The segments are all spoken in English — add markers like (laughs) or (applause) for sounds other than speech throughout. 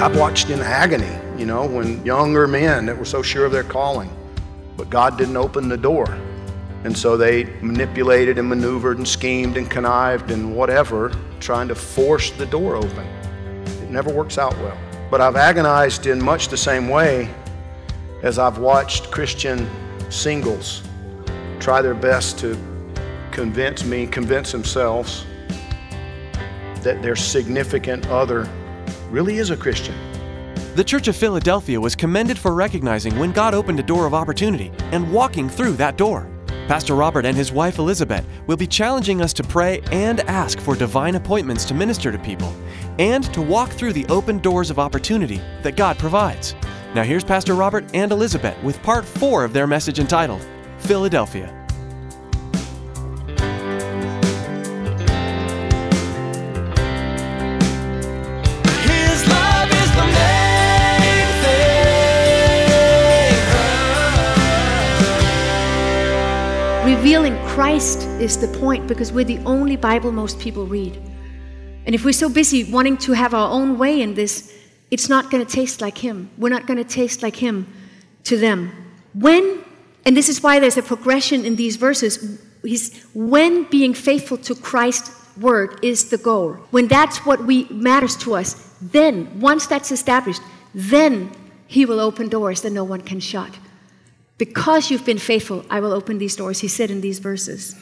I've watched in agony, you know, when younger men that were so sure of their calling, but God didn't open the door. And so they manipulated and maneuvered and schemed and connived and whatever, trying to force the door open. It never works out well. But I've agonized in much the same way as I've watched Christian singles try their best to convince me, convince themselves that their significant other really is a Christian. The Church of Philadelphia was commended for recognizing when God opened a door of opportunity and walking through that door. Pastor Robert and his wife Elizabeth will be challenging us to pray and ask for divine appointments to minister to people and to walk through the open doors of opportunity that God provides. Now, here's Pastor Robert and Elizabeth with part four of their message entitled Philadelphia. Revealing Christ is the point because we're the only Bible most people read. And if we're so busy wanting to have our own way in this, it's not going to taste like Him. We're not going to taste like Him to them. When, and this is why there's a progression in these verses, he's, when being faithful to Christ's word is the goal, when that's what we matters to us, then, once that's established, then He will open doors that no one can shut. Because you've been faithful, I will open these doors, he said in these verses.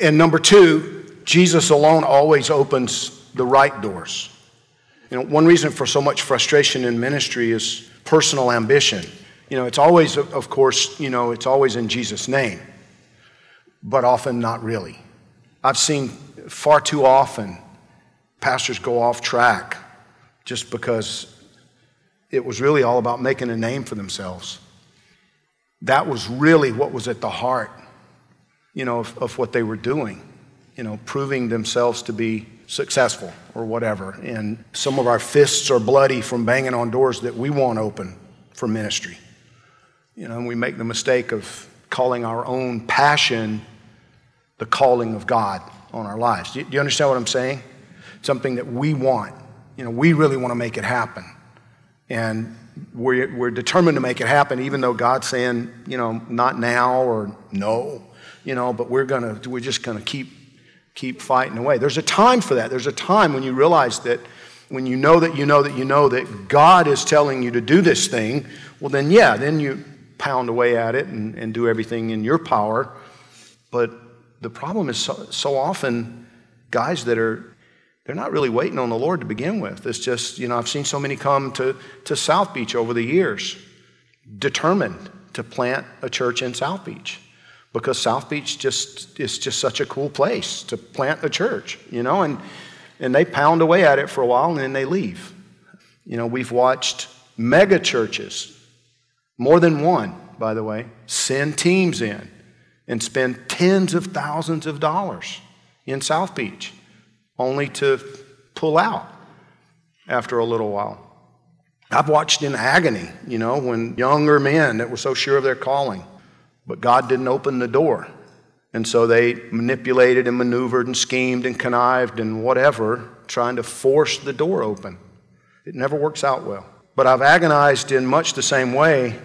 And number two, Jesus alone always opens the right doors. You know, one reason for so much frustration in ministry is personal ambition. You know, it's always, of course, you know, it's always in Jesus' name, but often not really. I've seen far too often pastors go off track just because it was really all about making a name for themselves. That was really what was at the heart, you know, of, of what they were doing, you know, proving themselves to be successful or whatever. And some of our fists are bloody from banging on doors that we want open for ministry. You know, and we make the mistake of calling our own passion the calling of God on our lives. Do you, do you understand what I'm saying? Something that we want. You know, we really want to make it happen. And we're, we're determined to make it happen, even though God's saying, you know, not now or no, you know, but we're gonna, we're just gonna keep, keep fighting away. There's a time for that. There's a time when you realize that when you know that you know that you know that God is telling you to do this thing, well, then, yeah, then you pound away at it and, and do everything in your power. But the problem is so, so often guys that are they're not really waiting on the Lord to begin with. It's just, you know, I've seen so many come to, to South Beach over the years, determined to plant a church in South Beach because South Beach just is just such a cool place to plant a church, you know, and, and they pound away at it for a while and then they leave. You know, we've watched mega churches, more than one, by the way, send teams in and spend tens of thousands of dollars in South Beach only to pull out after a little while. I've watched in agony, you know, when younger men that were so sure of their calling, but God didn't open the door. And so they manipulated and maneuvered and schemed and connived and whatever, trying to force the door open. It never works out well. But I've agonized in much the same way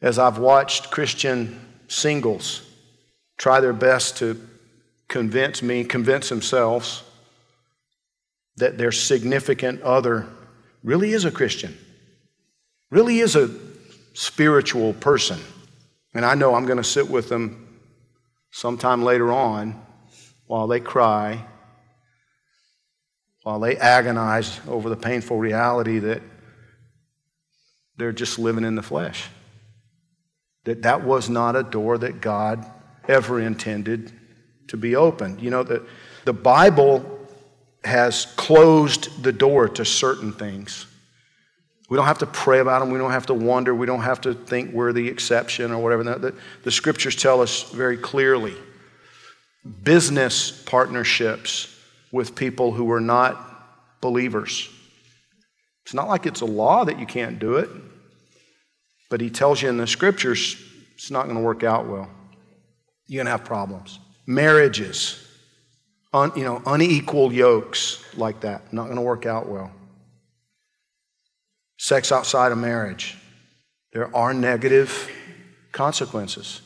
as I've watched Christian singles try their best to convince me, convince themselves that their significant other really is a Christian, really is a spiritual person. And I know I'm going to sit with them sometime later on while they cry while they agonize over the painful reality that they're just living in the flesh. That that was not a door that God ever intended to be opened. You know, the, the Bible has closed the door to certain things. We don't have to pray about them. We don't have to wonder. We don't have to think we're the exception or whatever. The, the scriptures tell us very clearly business partnerships with people who are not believers. It's not like it's a law that you can't do it, but he tells you in the scriptures it's not going to work out well. You're going to have problems. Marriages, un, you know, unequal yokes like that, not going to work out well. Sex outside of marriage, there are negative consequences.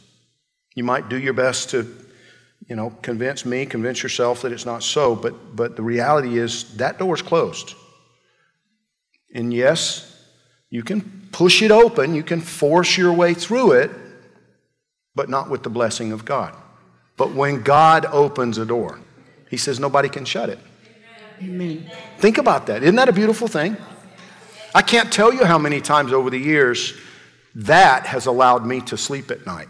You might do your best to you know, convince me, convince yourself that it's not so, but, but the reality is that door's closed. And yes, you can push it open, you can force your way through it, but not with the blessing of God. But when God opens a door, He says nobody can shut it. Amen. Think about that. Isn't that a beautiful thing? I can't tell you how many times over the years that has allowed me to sleep at night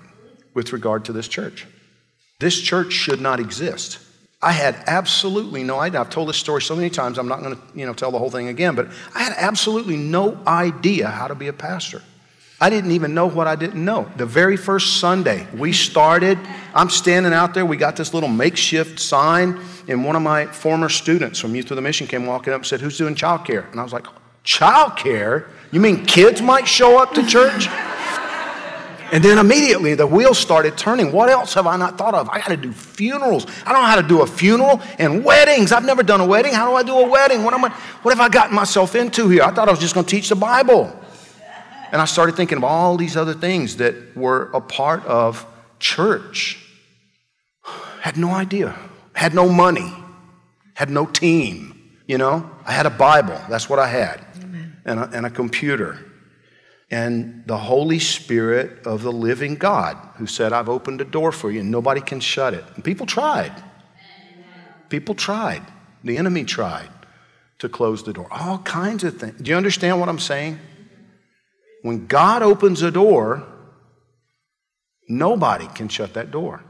with regard to this church. This church should not exist. I had absolutely no idea. I've told this story so many times, I'm not going to you know, tell the whole thing again, but I had absolutely no idea how to be a pastor. I didn't even know what I didn't know. The very first Sunday we started, I'm standing out there. We got this little makeshift sign, and one of my former students from Youth With A Mission came walking up and said, Who's doing childcare? And I was like, Childcare? You mean kids might show up to church? And then immediately the wheels started turning. What else have I not thought of? I got to do funerals. I don't know how to do a funeral and weddings. I've never done a wedding. How do I do a wedding? What, am I, what have I gotten myself into here? I thought I was just going to teach the Bible. And I started thinking of all these other things that were a part of church. Had no idea. Had no money. Had no team. You know, I had a Bible. That's what I had. And a, and a computer and the Holy Spirit of the living God who said, I've opened a door for you and nobody can shut it. And people tried. People tried. The enemy tried to close the door. All kinds of things. Do you understand what I'm saying? When God opens a door, nobody can shut that door.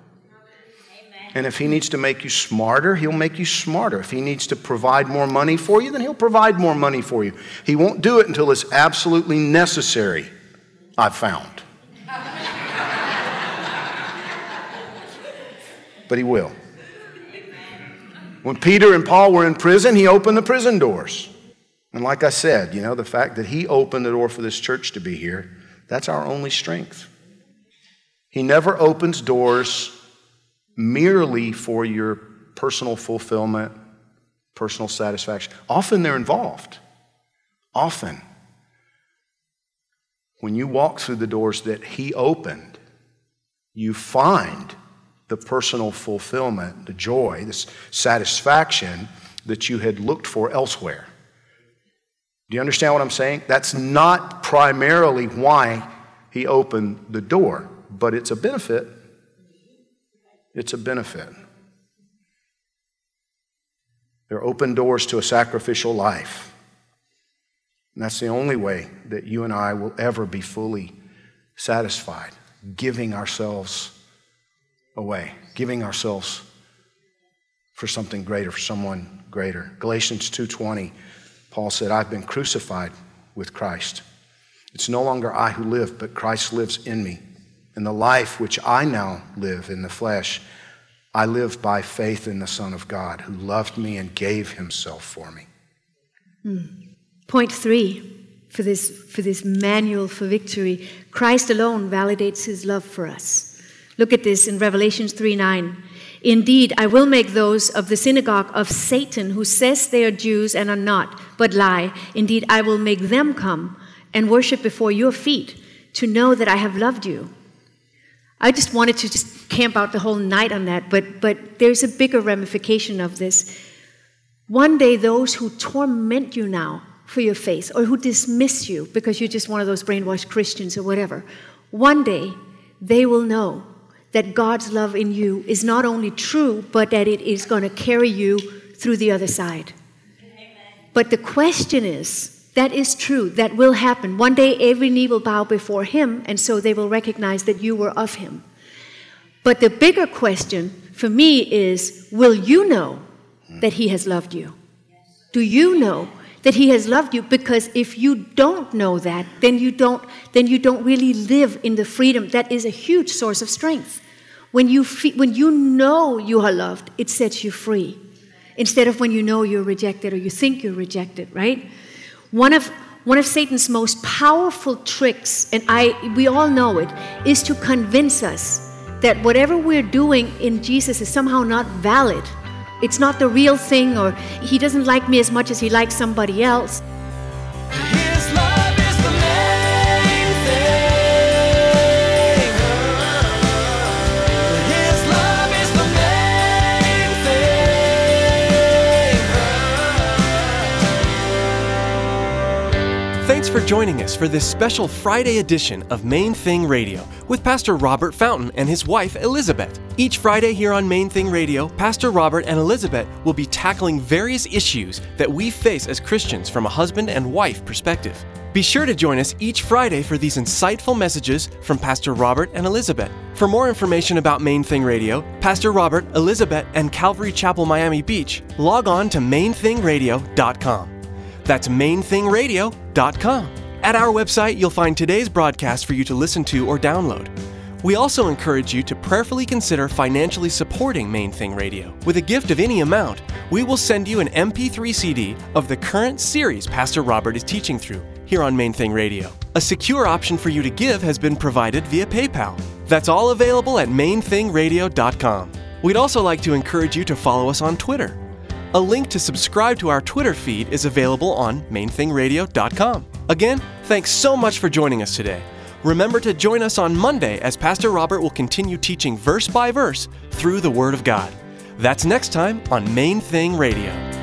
And if he needs to make you smarter, he'll make you smarter. If he needs to provide more money for you, then he'll provide more money for you. He won't do it until it's absolutely necessary, I've found. (laughs) but he will. When Peter and Paul were in prison, he opened the prison doors. And like I said, you know, the fact that he opened the door for this church to be here, that's our only strength. He never opens doors merely for your personal fulfillment, personal satisfaction. Often they're involved. Often. When you walk through the doors that He opened, you find the personal fulfillment, the joy, the satisfaction that you had looked for elsewhere. Do you understand what I'm saying? That's not primarily why He opened the door, but it's a benefit it's a benefit. They're open doors to a sacrificial life. And that's the only way that you and I will ever be fully satisfied, giving ourselves away, giving ourselves for something greater, for someone greater. Galatians 2:20, Paul said, "I've been crucified with Christ. It's no longer I who live, but Christ lives in me." And the life which I now live in the flesh, I live by faith in the Son of God who loved me and gave himself for me. Mm. Point three for this, for this manual for victory Christ alone validates his love for us. Look at this in Revelations 3 9. Indeed, I will make those of the synagogue of Satan who says they are Jews and are not, but lie. Indeed, I will make them come and worship before your feet to know that I have loved you. I just wanted to just camp out the whole night on that, but, but there's a bigger ramification of this. One day, those who torment you now for your faith, or who dismiss you because you're just one of those brainwashed Christians or whatever, one day they will know that God's love in you is not only true, but that it is going to carry you through the other side. But the question is that is true, that will happen. One day every knee will bow before him, and so they will recognize that you were of him. But the bigger question for me is will you know that he has loved you? Do you know that he has loved you because if you don't know that then you don't then you don't really live in the freedom that is a huge source of strength when you fe- when you know you are loved it sets you free. Instead of when you know you're rejected or you think you're rejected right? One of one of Satan's most powerful tricks and I we all know it is to convince us that whatever we're doing in Jesus is somehow not valid. It's not the real thing, or he doesn't like me as much as he likes somebody else. For joining us for this special Friday edition of Main Thing Radio with Pastor Robert Fountain and his wife Elizabeth. Each Friday here on Main Thing Radio, Pastor Robert and Elizabeth will be tackling various issues that we face as Christians from a husband and wife perspective. Be sure to join us each Friday for these insightful messages from Pastor Robert and Elizabeth. For more information about Main Thing Radio, Pastor Robert, Elizabeth, and Calvary Chapel Miami Beach, log on to mainthingradio.com. That's mainthingradio.com. At our website, you'll find today's broadcast for you to listen to or download. We also encourage you to prayerfully consider financially supporting Main Thing Radio. With a gift of any amount, we will send you an MP3 CD of the current series Pastor Robert is teaching through here on Main Thing Radio. A secure option for you to give has been provided via PayPal. That's all available at mainthingradio.com. We'd also like to encourage you to follow us on Twitter. A link to subscribe to our Twitter feed is available on mainthingradio.com. Again, thanks so much for joining us today. Remember to join us on Monday as Pastor Robert will continue teaching verse by verse through the Word of God. That's next time on Main Thing Radio.